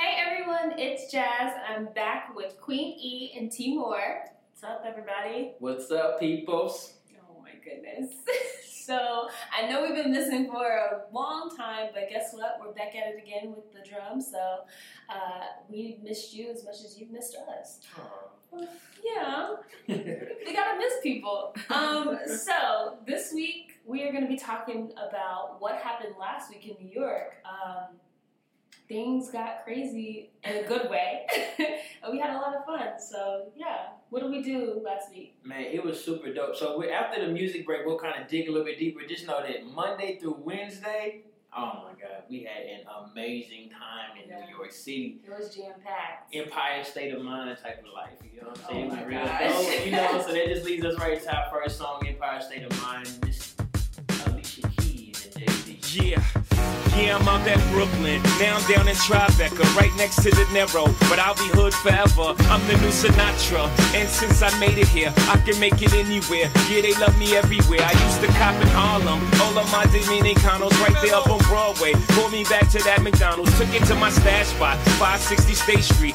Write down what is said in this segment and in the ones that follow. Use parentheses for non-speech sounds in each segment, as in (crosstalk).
Hey everyone, it's Jazz. I'm back with Queen E and Timor. What's up, everybody? What's up, peoples? Oh my goodness. (laughs) So I know we've been missing for a long time, but guess what? We're back at it again with the drums. So uh, we missed you as much as you've missed us. Aww. Yeah, (laughs) they gotta miss people. Um, so this week we are going to be talking about what happened last week in New York. Um, things got crazy in a good way. (laughs) and we had a lot of fun. So yeah, what did we do last week? Man, it was super dope. So we after the music break, we'll kind of dig a little bit deeper. Just know that Monday through Wednesday. Oh my God, we had an amazing time in yeah. New York City. It was jam packed. Empire State of Mind type of life. You know what I'm saying? Oh my real dope, you know, (laughs) so that just leads us right to our first song, Empire State of Mind. This Alicia Keys and Jay Z. Yeah. Yeah, I'm out at Brooklyn. Now I'm down in Tribeca, right next to the Narrow. But I'll be hood forever. I'm the new Sinatra. And since I made it here, I can make it anywhere. Yeah, they love me everywhere. I used to cop in Harlem. All of my Dominicanos right there up on Broadway. Pulled me back to that McDonald's. Took it to my stash spot, 560 State Street.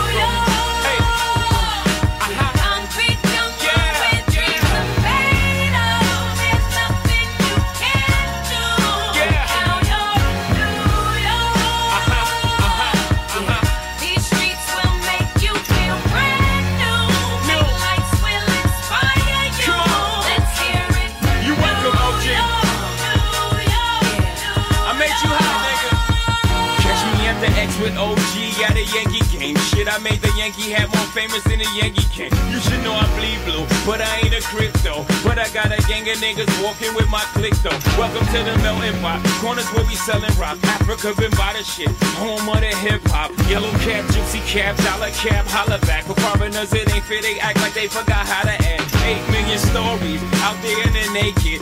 Yankee game. Shit, I made the Yankee hat more famous than the Yankee can. You should know I bleed blue, but I ain't a crypto. But I got a gang of niggas walking with my click though. Welcome to the melting pot. Corners where we selling rock. Africa been by the shit. Home of the hip hop. Yellow cap, gypsy cap, dollar cap, holla back. For foreigners, it ain't fair. They act like they forgot how to act. Eight million stories out there in the naked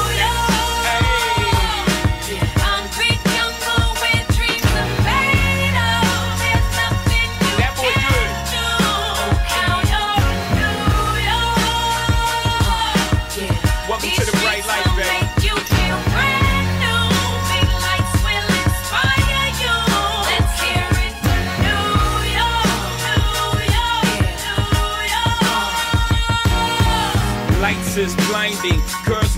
is blinding.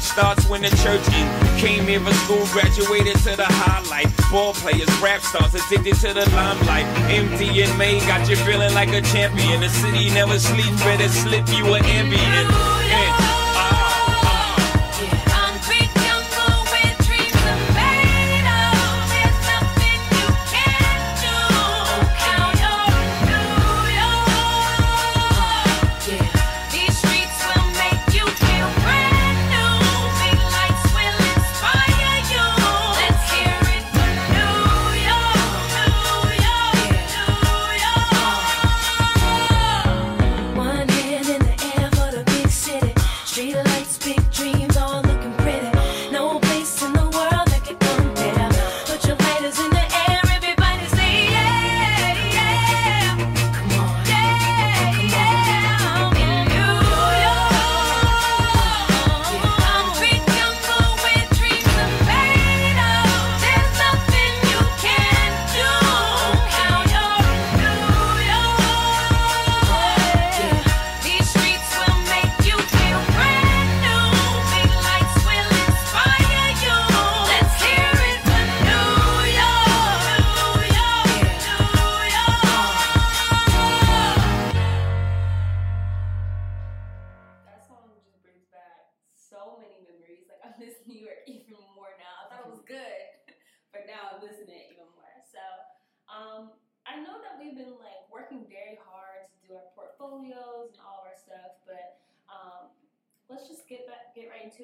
Starts when the church in. Came here for school, graduated to the highlight. Ball players, rap stars, addicted to the limelight. Empty May got you feeling like a champion. The city never sleeps, better slip you an ambient.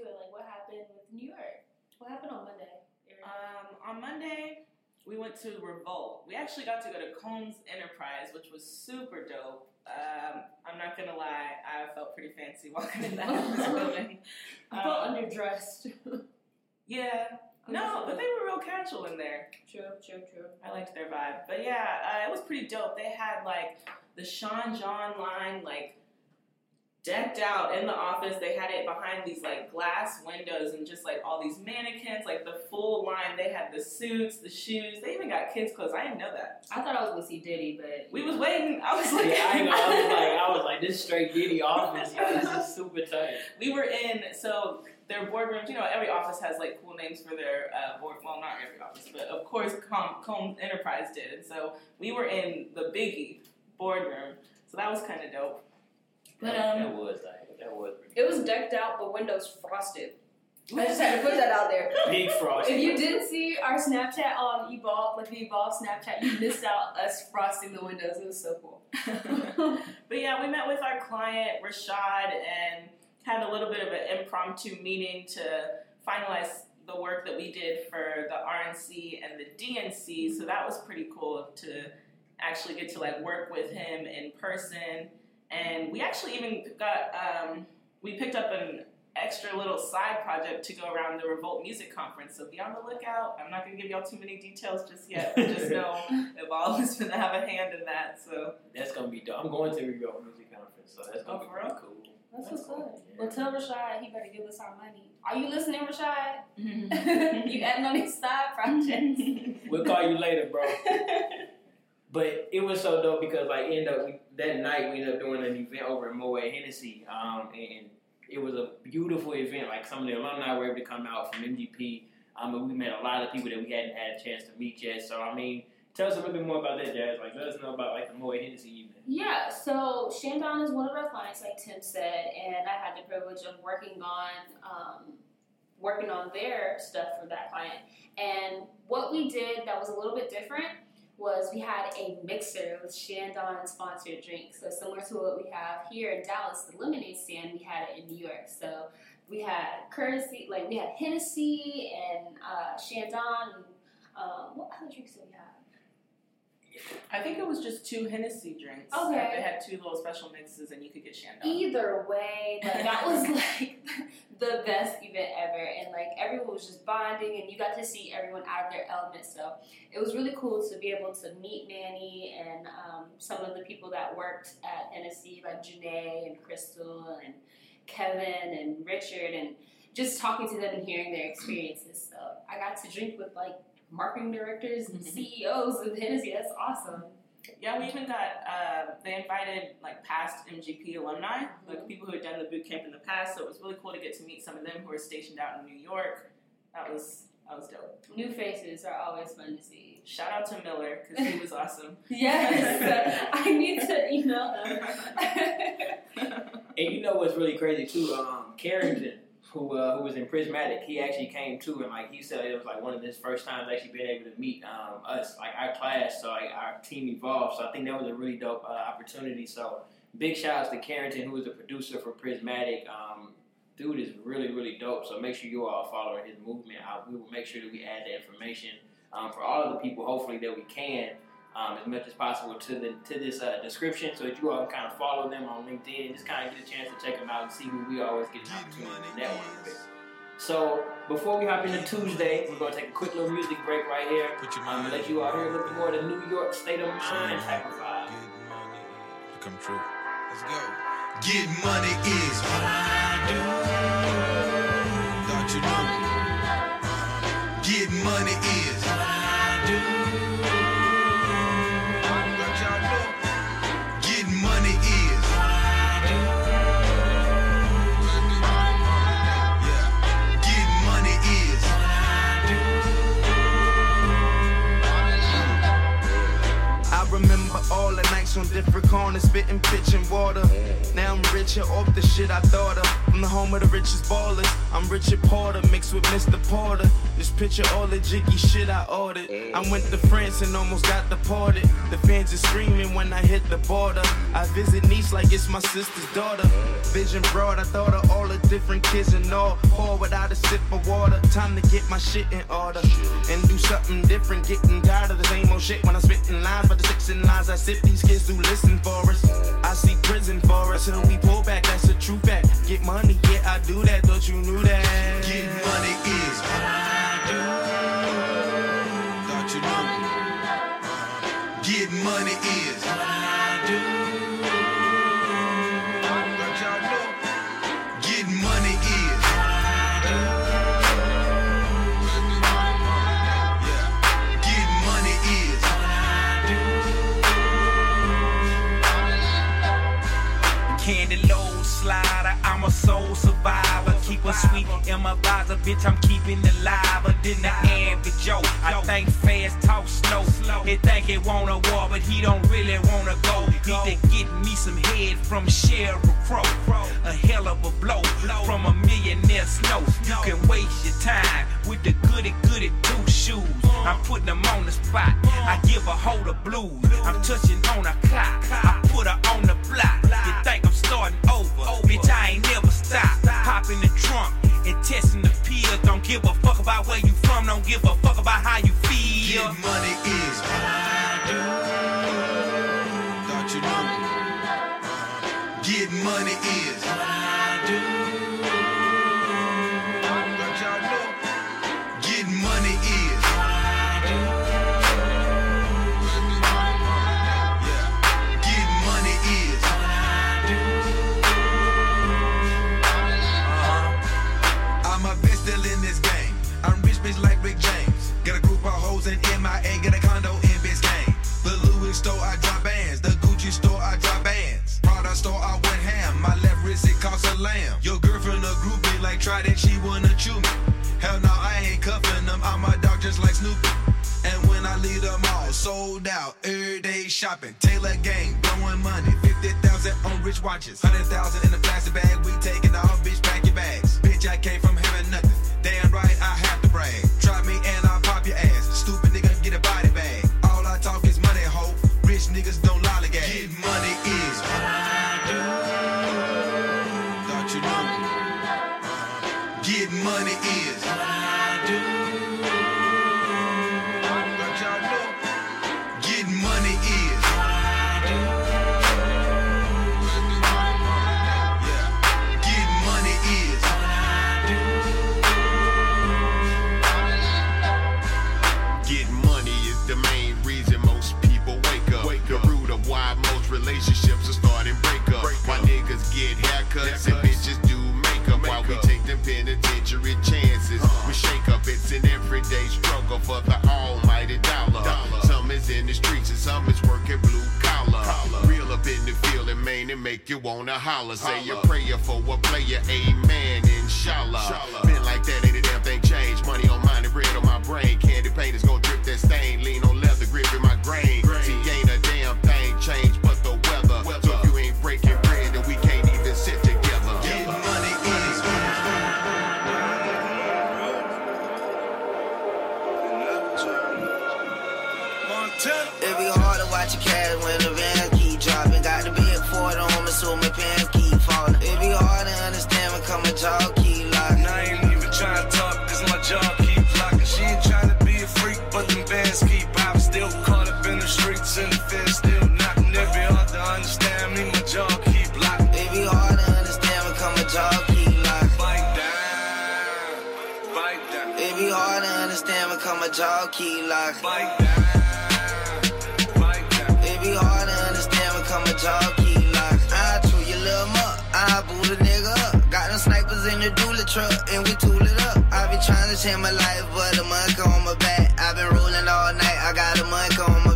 Back, get right into it. Like, what happened with New York? What happened on Monday? Um, on Monday, we went to Revolt. We actually got to go to Combs Enterprise, which was super dope. Um, I'm not gonna lie, I felt pretty fancy (laughs) walking in that (laughs) building. I felt Um, underdressed. yeah, (laughs) no, but they were real casual in there. true, true, true. I liked their vibe. But yeah, uh, it was pretty dope. They had like the Sean John line, like decked out in the office. They had it behind these like glass windows and just like all these mannequins, like the full line. They had the suits, the shoes. They even got kids' clothes. I didn't know that. I thought I was gonna see Diddy, but We was waiting. I was like, Yeah, I, ain't gonna- I was (laughs) like, I was like, this straight Diddy office. Yeah, this is super tight. we were in so their boardrooms. You know, every office has like cool names for their uh, board. Well, not every office, but of course, Com- Combs Enterprise did. And so we were in the Biggie boardroom. So that was kind of dope. But that, um, that was like, that was pretty it was decked out, but windows frosted. I just had to put that out there. (laughs) big frost. If you didn't see our Snapchat on EVOLV, like the EVOLV Snapchat, you missed out us frosting the windows. It was so cool. (laughs) (laughs) but yeah, we met with our client Rashad and had a little bit of an impromptu meeting to finalize the work that we did for the RNC and the DNC. So that was pretty cool to actually get to like work with him in person. And we actually even got um, we picked up an extra little side project to go around the Revolt Music Conference. So be on the lookout. I'm not gonna give y'all too many details just yet, but just know (laughs) EVOLV is gonna have a hand in that. So That's gonna be dope. I'm going to Rio Music Conference, so that's gonna Oh, be for pretty real? cool. That's That's what's cool. good. Yeah. Well, tell Rashad he better give us our money. Are you listening, Rashad? Mm-hmm. (laughs) you adding on these side projects? We'll call you later, bro. (laughs) But it was so dope because like end up we, that night we ended up doing an event over in Moet Hennessy, um, and it was a beautiful event. Like some of the alumni were able to come out from MGP, um, and we met a lot of people that we hadn't had a chance to meet yet. So I mean, tell us a little bit more about that, Jazz. Like let us know about like the Moet Hennessy evening. Yeah, so Chandon is one of our clients, like Tim said, and I had the privilege of working on um, working on their stuff for that client. And what we did that was a little bit different was we had a mixer with Chandon sponsored drinks. So similar to what we have here in Dallas, the lemonade stand, we had it in New York. So we had courtesy, like we had Hennessy and uh, Chandon. And, um, what other drinks did we have? I think it was just two Hennessy drinks. Okay. They had two little special mixes, and you could get Chandon. Either way, like that was (laughs) like the best event ever, and like everyone was just bonding, and you got to see everyone out of their element. So it was really cool to be able to meet Manny and um, some of the people that worked at Hennessy, like Janae and Crystal and Kevin and Richard, and just talking to them and hearing their experiences. So I got to drink with like marketing directors and (laughs) CEOs of Hennessy. That's awesome. Yeah, we even got. Uh, they invited like past MGP alumni, like people who had done the boot camp in the past. So it was really cool to get to meet some of them who were stationed out in New York. That was that was dope. New faces are always fun to see. Shout out to Miller because he was awesome. (laughs) Yes, I need to email them. (laughs) And you know what's really crazy too? Um, Carrington, who uh, who was in Prismatic, he actually came too, and like he said, it was like one of his first times actually being able to meet um, us, like our class, so like our team evolved. So I think that was a really dope uh, opportunity. So big shout outs to Carrington, who is a producer for Prismatic. Um, dude is really really dope. So make sure you all follow his movement. Uh, we will make sure that we add the information um, for all of the people, hopefully that we can um, as much as possible to the to this uh, description, so that you all can kind of follow them on LinkedIn and just kind of get a chance to check them out and see who we always get an opportunity to network with. So before we hop into Tuesday, we're gonna take a quick little music break right here. Put your Um, let you all hear a little bit more of the New York state of mind type of vibe. Get money. Become true. Let's go. Get money is what I do. On different corners, spitting pitch and water. Now I'm richer off the shit I thought of. From the home of the richest ballers, I'm Richard Porter mixed with Mr. Porter. Just picture all the jiggy shit I ordered. I went to France and almost got deported. The fans are screaming when I hit the border. I visit Nice like it's my sister's daughter. Vision broad, I thought of all the different kids and all. Pour without a sip of water. Time to get my shit in order and do something different. Getting tired of the same old shit when I'm spitting lines. But the six and lines I sip, these kids do listen for us. I see prison for us, and we pull back. That's a true fact. Get money, yeah, I do that. Thought you knew that. Get money is what I do. Thought you knew. Get money is Candy low slider, I'm a soul survivor. Keep a sweet in my visor, bitch, I'm keeping it live. Than the average Joe. I think fast, talk slow. He think he want a war, but he don't really wanna go. Need to get me some head from Sheryl Crow. A hell of a blow from a millionaire snow. You can waste your time with the goody goody two shoes. I'm putting them on the spot. I give a hoe of blues. I'm touching on a clock. I put her on the block. You think starting over? Bitch, I ain't never stop. Hop in the trunk and testing the pills. Don't give a fuck about where you from. Don't give a fuck about how you feel. Get money is what I do. Thought you knew. Get money is store, I went ham. My left wrist, it costs a lamb. Your girlfriend a groupie like Trident, she wanna chew me. Hell no, I ain't cuffing them. I'm a dog just like Snoopy. And when I leave them all sold out, every day shopping. Taylor gang, blowing money. 50,000 on rich watches. 100,000 in a plastic bag. We taking off, bitch, pack your bags. Bitch, I came from everyday struggle for the almighty dollar. Some is in the streets and some is working blue collar. Real up in the field and main and make you wanna holler. Say your prayer for a player, amen, inshallah. Been like that, ain't a damn thing changed. Money on mine and bread on my brain. Candy paint is gonna drip that stain. Lean on leather grip in my grain. See, It be hard to understand when come a jaw keep locking. bite down, bite down. It be hard to understand when come a jaw keep locking. I chew your little muck, I boot a nigga up. Got them snipers in the dually truck, and we tool it up. I be trying to change my life, but the monk on my back. I been rolling all night, I got a monk on my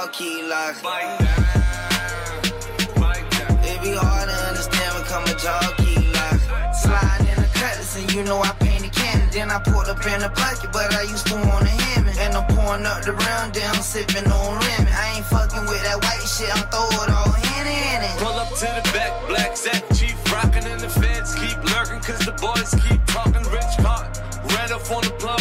a jaw keep locking. bite down, bite down. It be hard to understand when come a jaw keep locking. Sliding in the cutlass and you know I painted cannon. Then I pulled up in the bucket, but I used to want a Hemi. And I'm pouring up the round, then I'm sipping on Remy. I ain't fucking with that white shit, I'm throw it all in in it. Pull up to the back, black Zach, chief rockin' and the feds keep lurking, cause the boys keep talking rich card. Ran up on the plug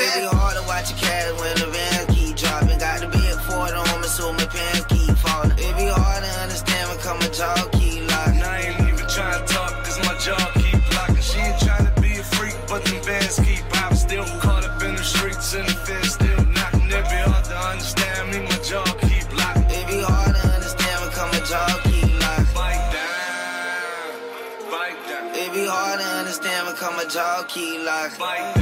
It be hard to watch your cat when the van keep dropping. Got the big Ford on me, so my pants keep falling. It be hard to understand when come a jaw keep locking. And I ain't even trying to talk, cause my jaw keep blocking. She ain't trying to be a freak, but them bands keep popping. Still caught up in the streets, and the feds still knocking. It be hard to understand me, my jaw keep blocking. It be hard to understand when come a jaw keep locking. Bite down, bite down, It be hard to understand when come a jaw keep locking. bite down,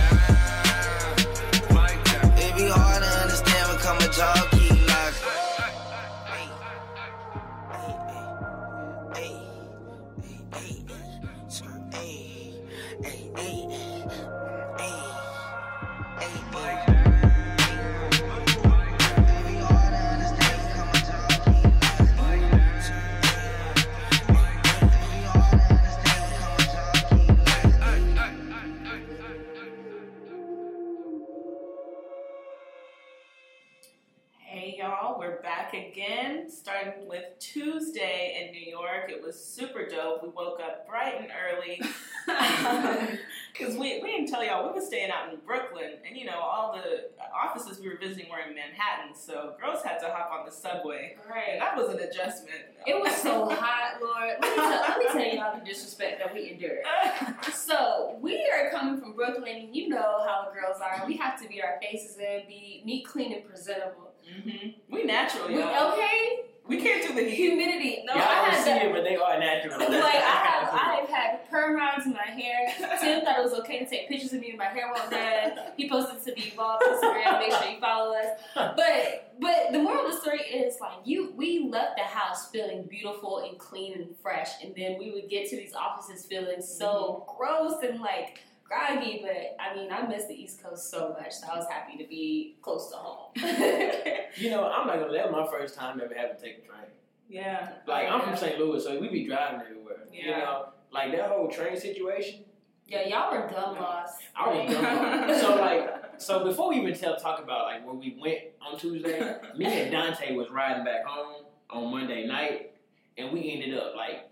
Tuesday in New York. It was super dope. We woke up bright and early (laughs) because we, we didn't tell y'all we were staying out in Brooklyn, and you know all the offices we were visiting were in Manhattan, so girls had to hop on the subway, and Right. that was an adjustment. It was so hot, Lord. Let me, tell, let me tell y'all the disrespect that we endured. (laughs) So we are coming from Brooklyn, and you know how the girls are. We have to be our faces and be neat, clean, and presentable. hmm We natural, y'all. okay, We can't do the heat. humidity. No, Y'all I don't had see that. it, but they are natural. (laughs) Like I have, I've had perm rounds in my hair. Tim thought it was okay to take pictures of me and my hair done. He posted to be EVOLV Instagram. Make sure you follow us. But but the moral of the story is like you, we left the house feeling beautiful and clean and fresh, and then we would get to these offices feeling so mm-hmm. gross and like groggy. But I mean, I miss the East Coast so much, so I was happy to be close to home. (laughs) You know, I'm not gonna. That was my first time ever having to take a train. Yeah. Like I'm from St. Louis, so we be driving everywhere. Yeah. You know, like that whole train situation. yeah, y'all were dumb lost. I was dumb. (laughs) so like, so before we even tell talk about like where we went on Tuesday, me and Dante was riding back home on Monday night, and we ended up like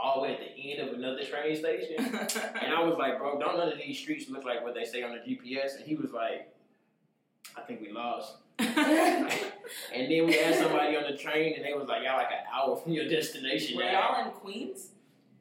all the way at the end of another train station. (laughs) And I was like, bro, don't none of these streets look like what they say on the GPS? And he was like, I think we lost. (laughs) And then we asked somebody on the train, and they was like, y'all like an hour from your destination. Were now." y'all in Queens?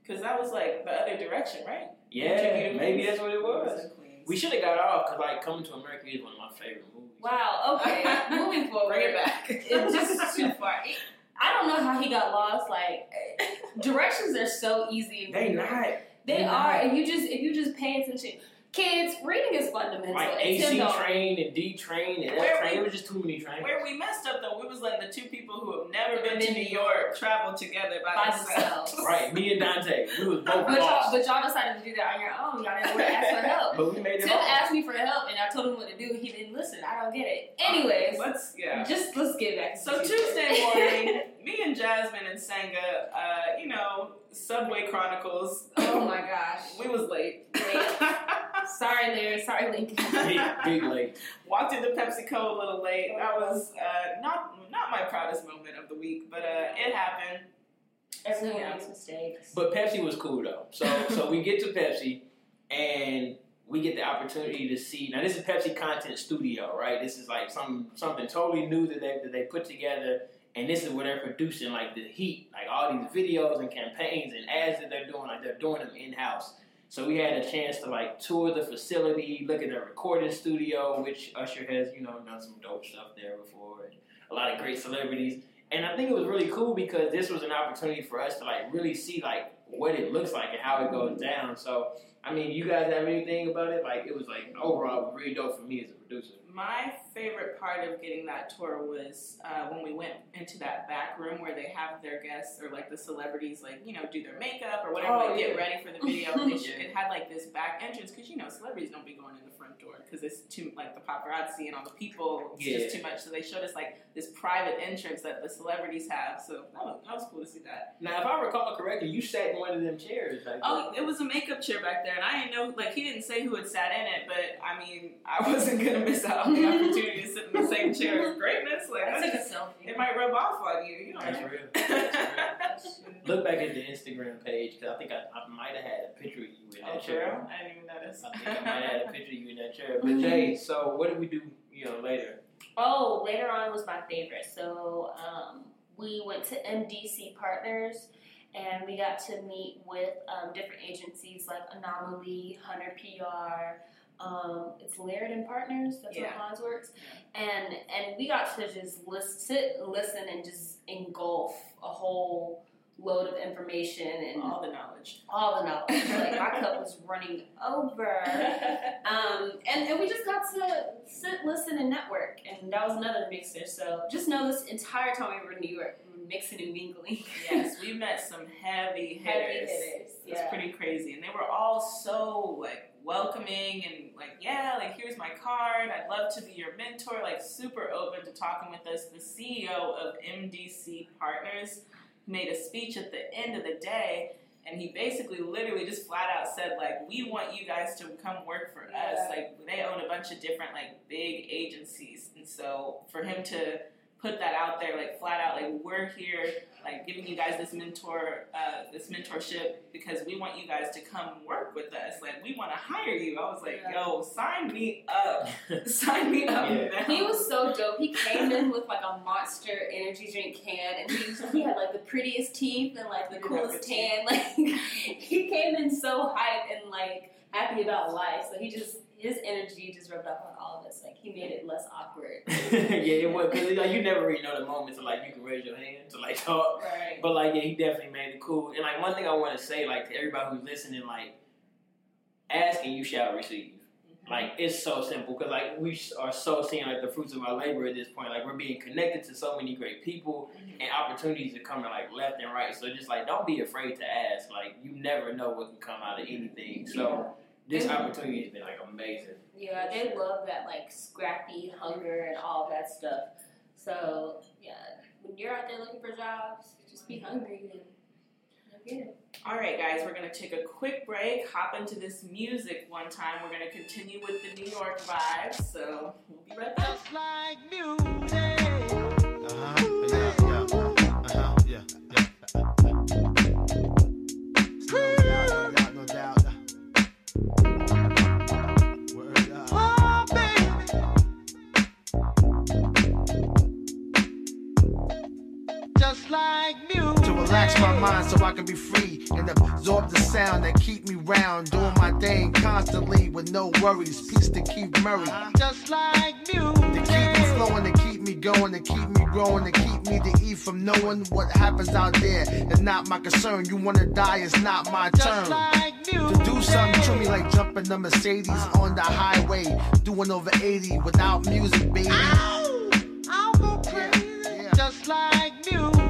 Because that was like the other direction, right? Yeah, maybe that's what it It was. was. We should have got off because like Coming to America is one of my favorite movies. Wow. Okay. (laughs) Moving forward. Bring it back. It's just too far. It- I don't know how he got lost. Like (laughs) directions are so easy. They not They they are. not. If you just if you just pay attention, kids, reading is fundamental. like and AC Tim don't- train and D train and Where train. we- It was just too many trains. Where we messed up though, we was letting the two people who have never been Been to to New New York travel together by, by themselves. themselves. (laughs) Right, me and Dante, we was both But y'all, lost, but y'all decided to do that on your own. Y'all didn't want to ask for help. but we made it Tim home. asked me for help, and I told him what to do. He didn't listen. I don't get it. Anyways, Let's yeah. just let's get back. to So Tuesday (laughs) morning, me and Jasmine and Sangha, uh, you know, Subway Chronicles. Oh my gosh. We was late. Late. (laughs) Sorry, Larry. Sorry, Lincoln. big, big late. (laughs) Walked into PepsiCo a little late. That was uh, not not my proudest moment of the week, but uh, it happened. Everyone So, yeah. makes mistakes. But Pepsi was cool though. So (laughs) so we get to Pepsi and we get the opportunity to see. Now this is Pepsi Content Studio, right? This is like some something totally new that they that they put together, and this is where they're producing like the heat, like all these videos and campaigns and ads that they're doing, like they're doing them in house. So we had a chance to like tour the facility, look at the recording studio, which Usher has you know done some dope stuff there before, and a lot of great celebrities. And I think it was really cool because this was an opportunity for us to like really see like what it looks like and how it goes down. So I mean, you guys have anything about it? Like it was like overall really dope for me as a producer. My favorite part of getting that tour was uh, when we went into that back room where they have their guests or like the celebrities, like you know, do their makeup or whatever, Oh, like get ready for the video. (laughs) Yeah. It had like this back entrance because you know celebrities don't be going in the front door because it's too like the paparazzi and all the people. It's just too much. So they showed us like this private entrance that the celebrities have. So that was, that was cool to see that. Now, if I recall correctly, you sat in one of them chairs. Like, Oh, it was a makeup chair back there, and I didn't know. Like, he didn't say who had sat in it, but I mean, I (laughs) wasn't gonna miss out on the (laughs) opportunity to sit in the same chair as greatness. Like, I that's took a selfie. it might rub off on you. You know. (laughs) That's real. Look back at the Instagram page because I think I, I might have had a picture of you in that Oh, chair. girl, I didn't even notice. I think I might have had a picture of you in that chair. But Jay, so what did we do? You know, later. Oh, later on was my favorite. So um, we went to MDC Partners and we got to meet with um, different agencies like Anomaly, Hunter PR. Um, it's Laird and Partners. That's Yeah. Hans works. And and we got to just list, sit, listen, and just engulf a whole load of information and all the knowledge. all the knowledge. (laughs) like my cup was running over. (laughs) Um, and, and we just got to sit, listen, and network. And that was another mixer. So just know this entire time we were in New York, we were mixing and mingling. yes, (laughs) we met some heavy hitters. Heavy hitters, yeah. pretty crazy, and they were all so like welcoming and like, yeah, like here's my card. I'd love to be your mentor. Like super open to talking with us. The CEO of MDC Partners made a speech at the end of the day. And he basically, literally, just flat out said, like, we want you guys to come work for us. Like, they own a bunch of different, like, big agencies. And so, for him to put that out there, like, flat out, like, we're here, like, giving you guys this mentor, uh, this mentorship because we want you guys to come work with us. Like, we want to hire you. I was like, Yeah. yo, sign me up. (laughs) sign me up Yeah. now. He was so dope. He came in with like a monster energy drink can, and he, he had like the prettiest teeth and like the He did have coolest good tan. (laughs) Like he came in so hyped and like happy about life. So he just his energy just rubbed off on all of us. Like he made it less awkward. (laughs) yeah, it was because like you never really know the moments of like you can raise your hand to like talk. Right. But like yeah, he definitely made it cool. And like one thing I want to say like to everybody who's listening, like ask and you shall receive. Mm-hmm. Like it's so simple because like we are so seeing like the fruits of our labor at this point. Like we're being connected to so many great people mm-hmm. and opportunities are coming like left and right. So just like don't be afraid to ask. Like you never know what can come out of anything. So this opportunity has been like amazing. Yeah, they love that like scrappy hunger and all that stuff. So yeah, when you're out there looking for jobs, just be hungry and you'll get it. All right, guys, we're going to take a quick break, hop into this music one time. We're going to continue with the New York vibes. So we'll be right back. like music. Uh-huh. Yeah, yeah. Like music. To relax my mind so I can be free and absorb the sound that keep me round, doing my thing constantly with no worries. Peace to Keith Murray. Just like music. To keep me flowing, to keep me going, to keep me growing, to keep me to eat from knowing what happens out there. It's not my concern. You wanna die, it's not my turn. Like To do something to me like jumping the Mercedes on the highway, doing over 80 without music, baby. Ow, I'll go crazy. Yeah, yeah. Just like.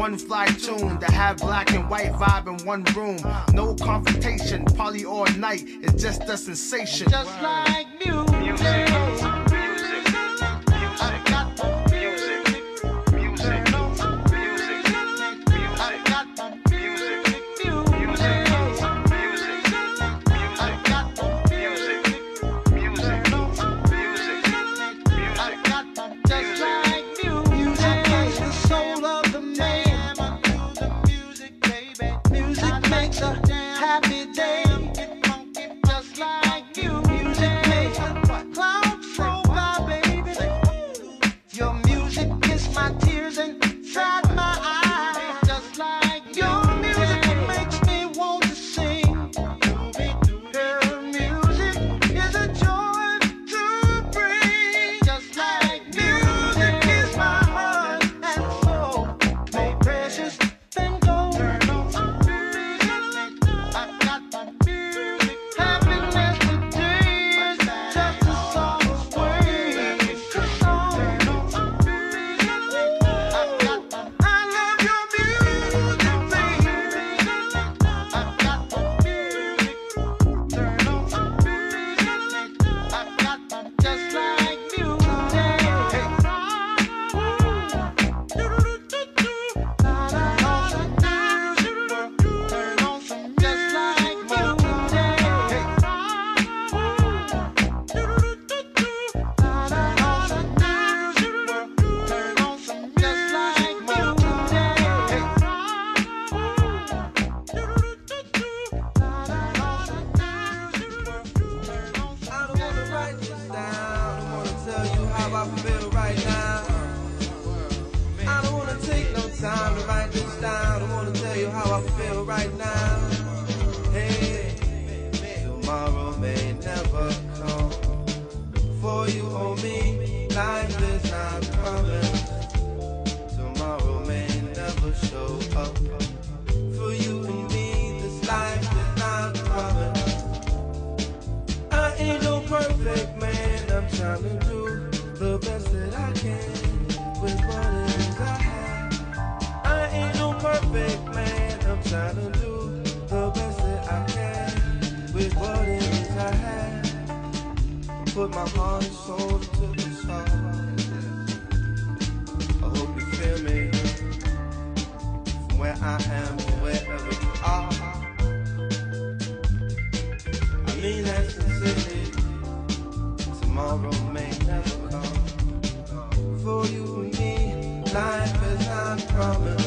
One fly tune to have black and white vibe in one room. No confrontation, party all night. It's just a sensation. Just like music. Man. I'm trying to do the best that I can with what it is I have. I ain't no perfect man. I'm trying to do the best that I can with what it is I have. Put my heart and soul to the song. I hope you feel me from where I am to wherever you are. I mean that sincerely. Tomorrow may never come. For you and me, life is not promised.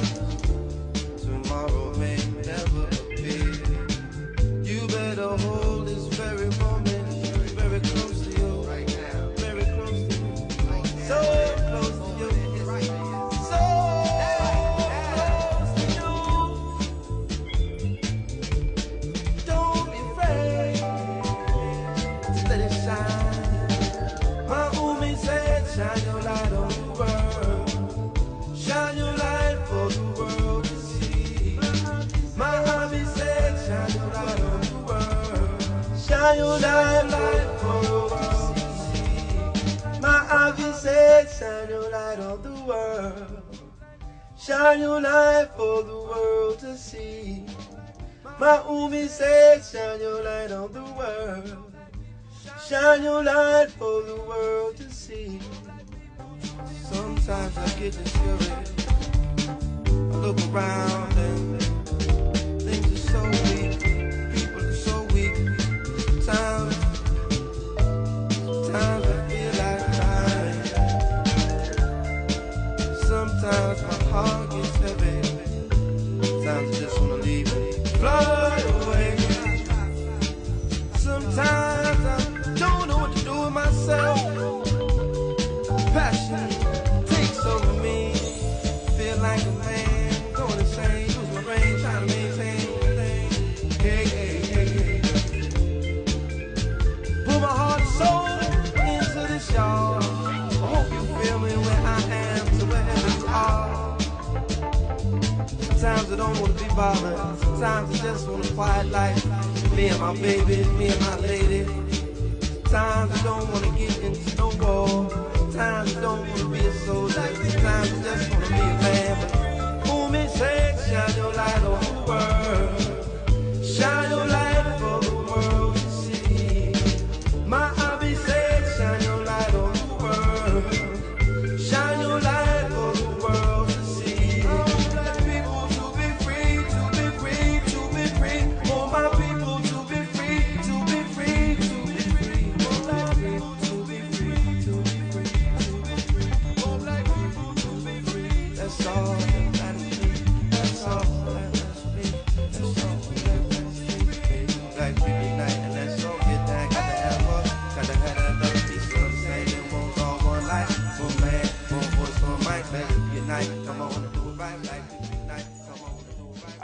For to see. My said, shine your light on the world. Shine your light for the world to see. My Umi said, shine your light on the world. Shine your light for the world to see. Sometimes I get discouraged. I look around and things are so weak.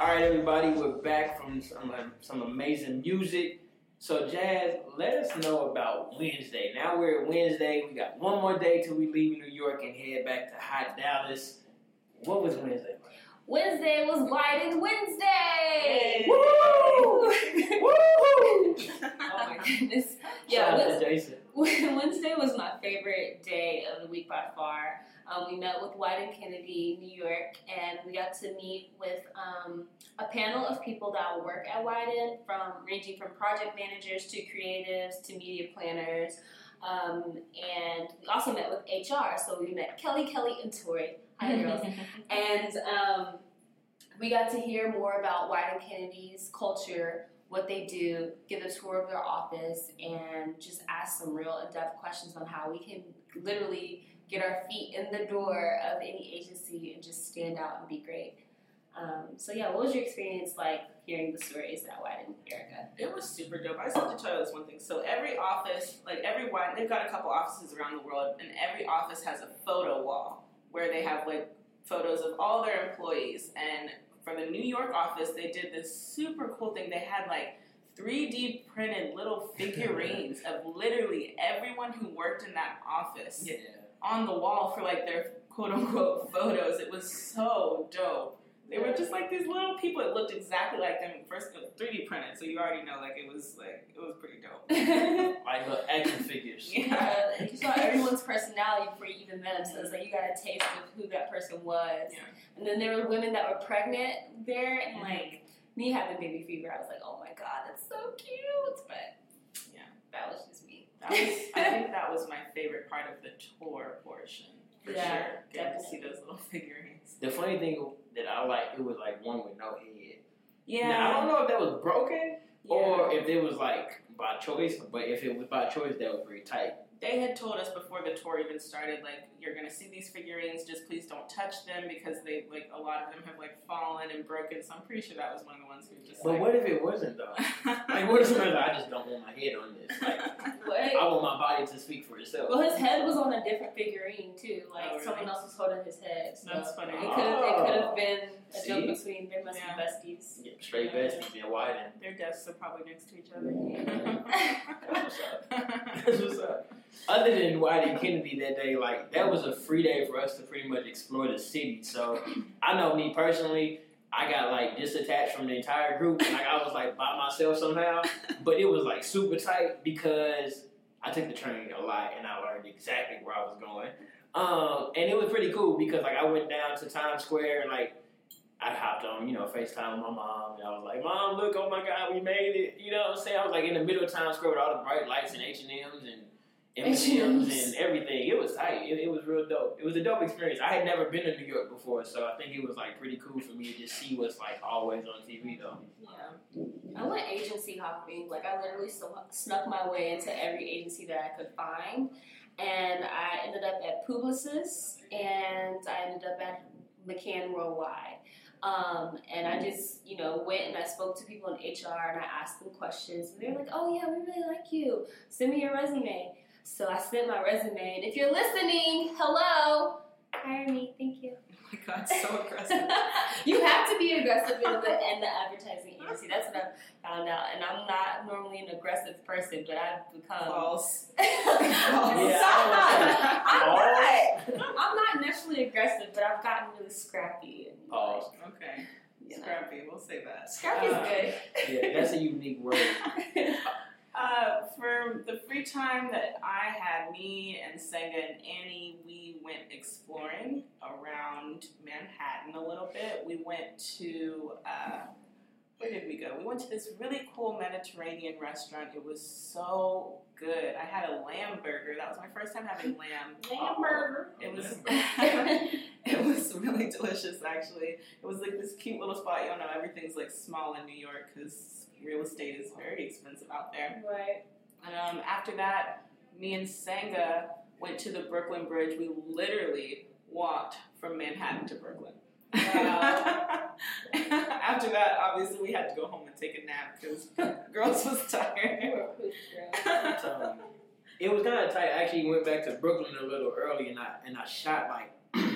Right. All right, everybody, we're back from some some amazing music. So, Jazz, let us know about Wednesday. Now we're at Wednesday. We got one more day till we leave New York and head back to hot Dallas. What was Wednesday? Wednesday was Wieden Wednesday. Woo! (laughs) Woo! oh my goodness. Yeah, Wednesday. (laughs) Wednesday was my favorite day of the week by far. Um, we met with Wieden Kennedy, New York, and we got to meet with um, a panel of people that work at Wieden, from ranging from project managers to creatives to media planners. Um, and we also met with HR, so we met Kelly, Kelly, and Tori. Hi, (laughs) girls. and um, we got to hear more about Wieden Kennedy's culture, what they do, give a tour of their office, and just ask some real in-depth questions on how we can literally get our feet in the door of any agency and just stand out and be great. Um, so yeah, what was your experience like hearing the stories at Wieden, Erica? It was super dope. I just have to tell you this one thing. So every office, like every one, they've got a couple offices around the world, and every office has a photo wall where they have like photos of all their employees. And for the New York office, they did this super cool thing. They had like 3D printed little (laughs) figurines of literally everyone who worked in that office Yeah. On the wall for like their quote unquote photos. It was so dope. They were just like these little people. It looked exactly like them. First, it was 3D printed, so you already know like it was like it was pretty dope. (laughs) Like little action figures. Yeah. and you saw everyone's personality before you even met them, so it's like you got a taste of who that person was. Yeah. And then there were women that were pregnant there, and mm-hmm. like me having baby fever, I was like, oh my god, that's so cute. But Yeah. that was just. That was, I think (laughs) that was my favorite part of the tour portion for Yeah, sure. Getting to see those little (laughs) figurines. The funny thing that I like, it was like one with no head. Yeah. Now, I don't know if that was broken or if it was like by choice, but if it was by choice, that was pretty tight. They had told us before the tour even started, like, you're gonna see these figurines, just please don't touch them because they, like, a lot of them have, like, fallen and broken. So I'm pretty sure that was one of the ones who just, But like, what if it wasn't though? (laughs) Like, what if somebody like, I just don't want my head on this? Like, What? I want my body to speak for itself. Well, his head was on a different figurine too. Like Oh, really? someone else was holding his head. So That's funny. It could have. Oh. been a joke between. There must Yeah. be besties. Yeah, straight besties being widen. Their desks are probably next to each other. (laughs) That's what's up. That's what's up. Other than Wieden Kennedy that day, like that was a free day for us to pretty much explore the city. So I know me personally, I got like disattached from the entire group, and like I was like by myself somehow. (laughs) But it was like super tight because I took the train a lot, and I learned exactly where I was going. Um, and it was pretty cool because like I went down to Times Square and like I hopped on, you know, FaceTime with my mom, and I was like, "Mom, look, oh my God, we made it!" You know what I'm saying? I was like in the middle of Times Square with all the bright lights and H and M's and M&Ms H&Ms. everything. It was tight. It, it was real dope. It was a dope experience. I had never been to New York before, so I think it was like pretty cool for me to just see what's like always on TV though. Yeah. I went agency hopping. Like I literally snuck my way into every agency that I could find, and I ended up at Publicis, and I ended up at McCann Worldwide. Um, and I just, you know, went and I spoke to people in HR and I asked them questions, and they were like, "Oh yeah, we really like you. Send me your resume." So I sent my resume, and if you're listening, hello, hire me. Thank you. Oh my god, so aggressive. (laughs) you have to be aggressive in the in the advertising agency. That's what I found out. And I'm not normally an aggressive person, but I've become False. (laughs) Yeah, I'm not. I'm not naturally aggressive, but I've gotten really scrappy. And, Pause. Okay. You know. Scrappy, we'll say that. Scrappy's Uh, good. Yeah, that's a unique word. (laughs) Uh, for the free time that I had, me and Senga and Annie, we went exploring around Manhattan a little bit. We went to, uh, where did we go? We went to this really cool Mediterranean restaurant. It was so good. I had a lamb burger. That was my first time having (laughs) lamb. Lamb burger. It was (laughs) it was really delicious actually. It was like this cute little spot. You all know everything's like small in New York because real estate is very expensive out there. Right. Um, after that, me and Sanga went to the Brooklyn Bridge. We literally walked from Manhattan to Brooklyn. (laughs) after that, obviously, we had to go home and take a nap because (laughs) girls was tired. I'm telling you. It was kind of tight. I actually went back to Brooklyn a little early, and I and I shot like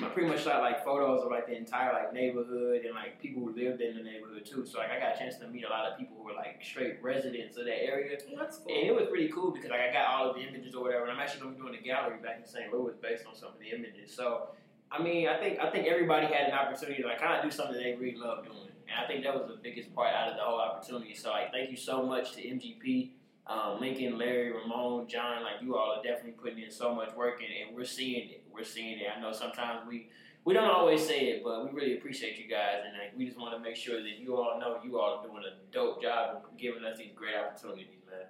I pretty much shot like photos of like the entire like neighborhood and like people who lived in the neighborhood too. So like I got a chance to meet a lot of people who were like straight residents of that area. That's cool. And it was pretty cool because like I got all of the images or whatever. And I'm actually gonna be doing a gallery back in St. Louis based on some of the images. So I mean, I think I think everybody had an opportunity to like kind of do something they really love doing, and I think that was the biggest part out of the whole opportunity. So like, thank you so much to MGP, um, Lincoln, Larry, Ramon, John. Like you all are definitely putting in so much work, and, and we're seeing it. We're seeing it. I know sometimes we we don't always say it, but we really appreciate you guys, and like we just want to make sure that you all know you all are doing a dope job of giving us these great opportunities, man.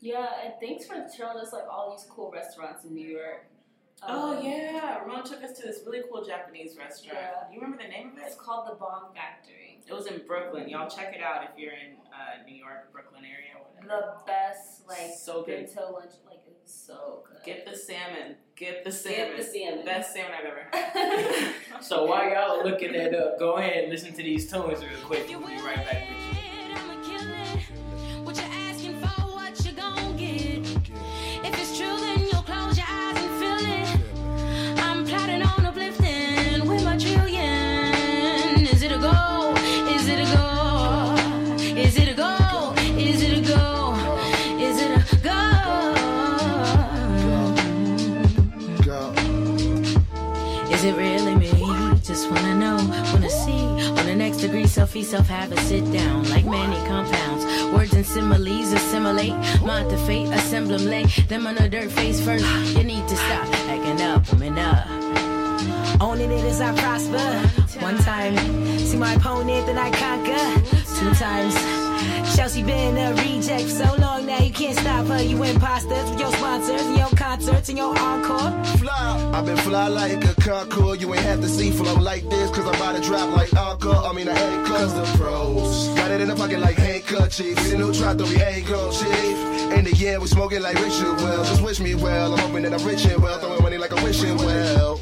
Yeah, and thanks for showing us like all these cool restaurants in New York. Oh Um, yeah, Ramon took us to this really cool Japanese restaurant. Yeah. You remember the name of it? It's called the Bomb Factory. It was in Brooklyn. Y'all check it out if you're in uh, New York, Brooklyn area, whatever. The best like So good. bento lunch, like it's so good. Get the salmon. Get the salmon. Get the salmon. Best salmon I've ever. (laughs) So while y'all are looking that up, go ahead and listen to these tunes real quick. We'll be right back with selfie, self have a sit down. Like many compounds, words and similes assimilate. Mind the fate, assemble them, lay them on the dirt face first. You need to stop acting up, woman up. Owning it as I prosper. One time, see my opponent, then I conquer. Two times, Chelsea been a reject for so long now you can't stop her. You imposters with your sponsors and your concerts and your encore. Fly, I've been fly like a Concorde. You ain't have to see flow like this, cause I'm about to drop like Encore. I mean, I ain't cause the pros. Got it in the pocket like handkerchief. We the new trap, though we ain't gon' chief. In the end, we smoking like ritual. Just wish me well. I'm hoping that I'm rich and well. Throwing money like a wishing well.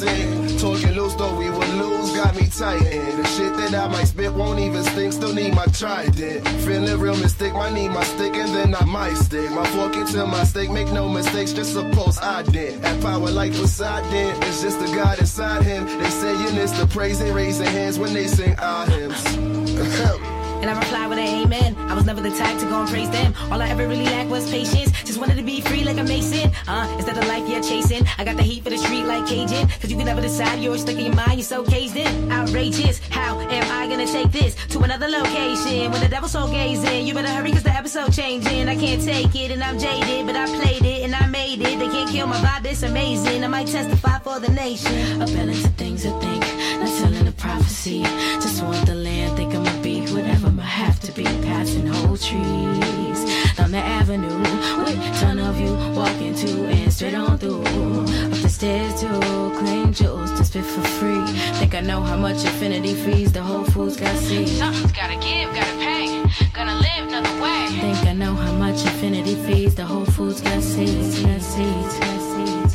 Going to sing. Talking loose, though we would lose, got me tightened. The shit that I might spit won't even stink, still need my trident. Feeling real mistake, might need my stick and then I might stick. My fork into my steak, make no mistakes, just suppose I did. Have power like Poseidon, it's just the God inside him. They saying it's the praise, they raising hands when they sing our hymns. (laughs) And I reply with an amen. I was never the type to go and praise them. All I ever really lacked was patience. Just wanted to be free like a mason. Uh, instead of life you're chasing. I got the heat for the street like Cajun. Cause you can never decide. You're stuck in your mind. You're so caged in. Outrageous. How am I gonna take this to another location? When the devil's so gazing. You better hurry cause the episode changing. I can't take it and I'm jaded. But I played it and I made it. They can't kill my vibe. It's amazing. I might testify for the nation. A balance of things I think, not telling the prophecy. Just want the land, think I'ma be whatever I have to be. Passing whole trees down the avenue with ton of you walking to and straight on through. Up the Stairs to clean jewels to spit for free. Think I know how much infinity fees the Whole Foods got seeds. Something's gotta give, gotta pay. Gonna live another way. Think I know how much infinity fees the Whole Foods got seeds. Got seeds. Got seeds.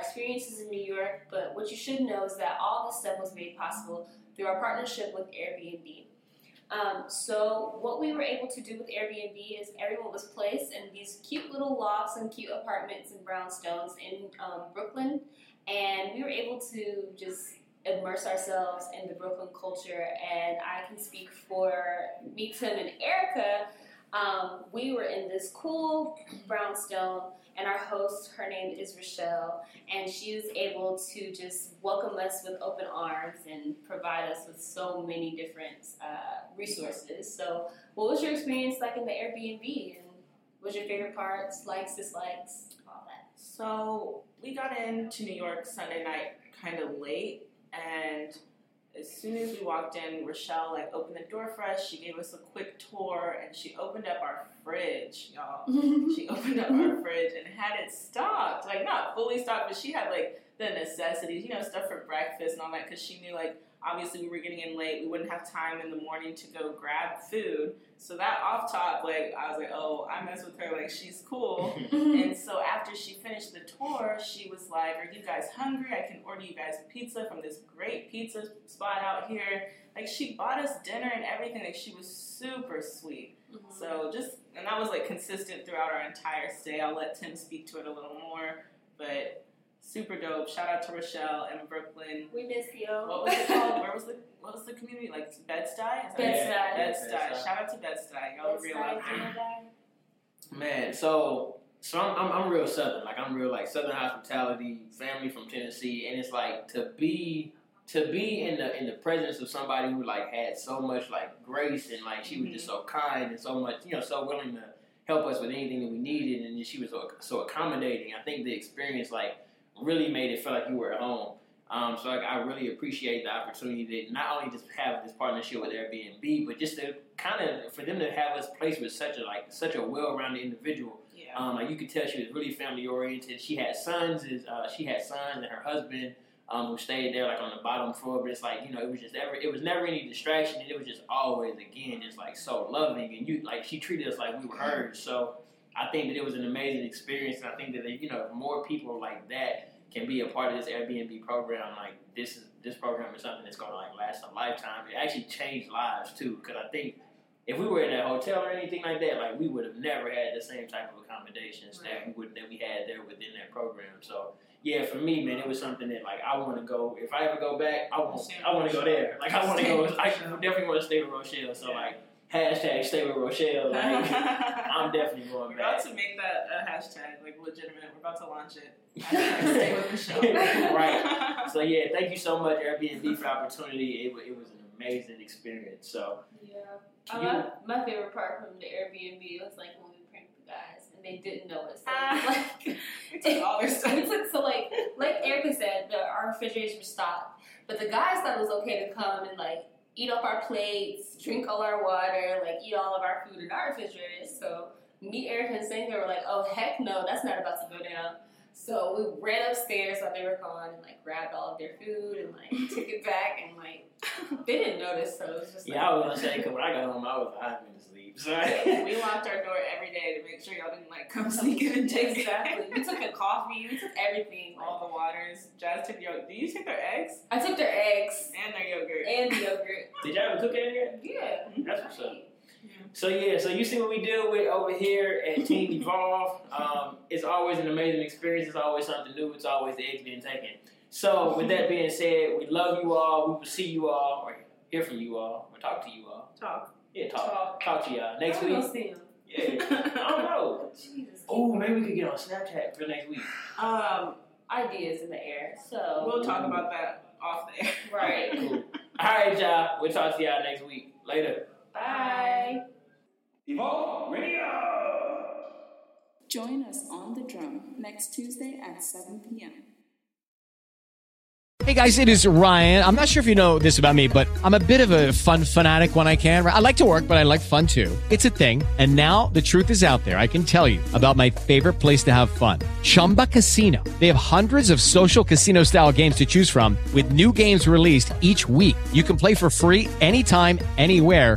Experiences in New York, but what you should know is that all this stuff was made possible through our partnership with Airbnb. Um, so what we were able to do with Airbnb is everyone was placed in these cute little lofts and cute apartments and brownstones in um, Brooklyn, and we were able to just immerse ourselves in the Brooklyn culture. And I can speak for me, Tim, and Erica. Um, we were in this cool brownstone, and our host, her name is Rochelle, and she was able to just welcome us with open arms and provide us with so many different uh, resources. So, what was your experience like in the Airbnb, and what was your favorite parts, likes, dislikes, all that? So we got into New York Sunday night kind of late, and as soon as we walked in, Rochelle like opened the door for us. She gave us a quick tour, and she opened up our fridge, y'all. (laughs) she opened up our fridge and had it stocked, like not fully stocked, but she had like the necessities, you know, stuff for breakfast and all that, because she knew like obviously we were getting in late, we wouldn't have time in the morning to go grab food. So that off top, like I was like, oh, I mess with her, like she's cool. (laughs) and so after she finished the tour, she was like, "Are you guys hungry? I can order you guys pizza from this great pizza spot out here." Like she bought us dinner and everything. Like she was super sweet. Mm-hmm. So just and that was like consistent throughout our entire stay. I'll let Tim speak to it a little more, but super dope. Shout out to Rochelle in Brooklyn. We miss you. What was it called? Where was the what was the community like? Bed Stuy? Is Bed-Stuy. Bed Bed-Stuy. Shout out to Bed Stuy. Y'all are real out there. Man, so so I'm, I'm I'm real southern. Like I'm real like southern hospitality, family from Tennessee, and it's like to be to be in the in the presence of somebody who like had so much like grace and like she was just so mm-hmm. kind and so much you know so willing to help us with anything that we needed and she was so, so accommodating. I think the experience like really made it feel like you were at home. Um, so like, I really appreciate the opportunity to not only just have this partnership with Airbnb, but just to kind of for them to have us placed with such a like such a well-rounded individual. Yeah. Um, like you could tell she was really family oriented. She had sons. Is uh, she had sons and her husband um, who stayed there like on the bottom floor. But it's like you know it was just never it was never any distraction. And it was just always again just like so loving and you like she treated us like we were hers. So I think that it was an amazing experience, and I think that you know more people like that can be a part of this Airbnb program. Like this is this program is something that's going to like last a lifetime. It actually changed lives too, because I think if we were in a hotel or anything like that, like we would have never had the same type of accommodations that we would that we had there within that program. So yeah, for me, man, it was something that like I want to go. If I ever go back, I want I want to go there. Like I want to go. I definitely want to stay with Rochelle. So like hashtag stay with Rochelle. Like (laughs) I'm definitely going We're back. about to make that a hashtag, like legitimate. We're about to launch it. (laughs) Hashtag Stay with Michelle. (laughs) right. So yeah, thank you so much Airbnb for the opportunity. It, it was an amazing experience. So Yeah. Uh, you- my, my favorite part from the Airbnb was like when we pranked the guys and they didn't know it. So like, took all their stuff. we took- so like like Erica said, the, our refrigerators were stocked, but the guys thought it was okay to come and like eat up our plates, drink all our water, like eat all of our food in our refrigerators. So me, Erica, and Cynthia were like, "Oh heck no, that's not about to go down." So we ran upstairs while they were gone and like grabbed all of their food and like (laughs) took it back and like they didn't notice. So it was just like yeah, I was gonna say because when I got home, I was I had been asleep. So we locked our door every day to make sure y'all didn't like come (laughs) sneak in and take Exactly. We took a coffee. We took everything. all the waters. Jazz took your. Did you take their eggs I took their eggs and their yogurt? and the yogurt. did y'all ever cook it in here? Yeah. Mm-hmm. That's what's up. So yeah, so you see what we deal with over here at (laughs) Team EVOLV. Um, it's always an amazing experience. It's always something new. It's always the eggs being taken. So with that being said, we love you all. We will see you all or hear from you all or talk to you all. Talk. Yeah, talk. Talk, to y'all next I'm week. see him. Yeah, I don't know. Jesus. Oh, maybe we could get on Snapchat for next week. Um, Ideas in the air. So we'll talk about that off the air. Right. Cool. All right, y'all. We'll talk to y'all next week. Later. Bye. EVOLV Radio. Join us on the drum next Tuesday at 7 p.m. Hey guys, it is Ryan. I'm not sure if you know this about me, but I'm a bit of a fun fanatic when I can. I like to work, but I like fun too. It's a thing. And now the truth is out there. I can tell you about my favorite place to have fun Chumba Casino. They have hundreds of social casino style games to choose from, with new games released each week. You can play for free anytime, anywhere.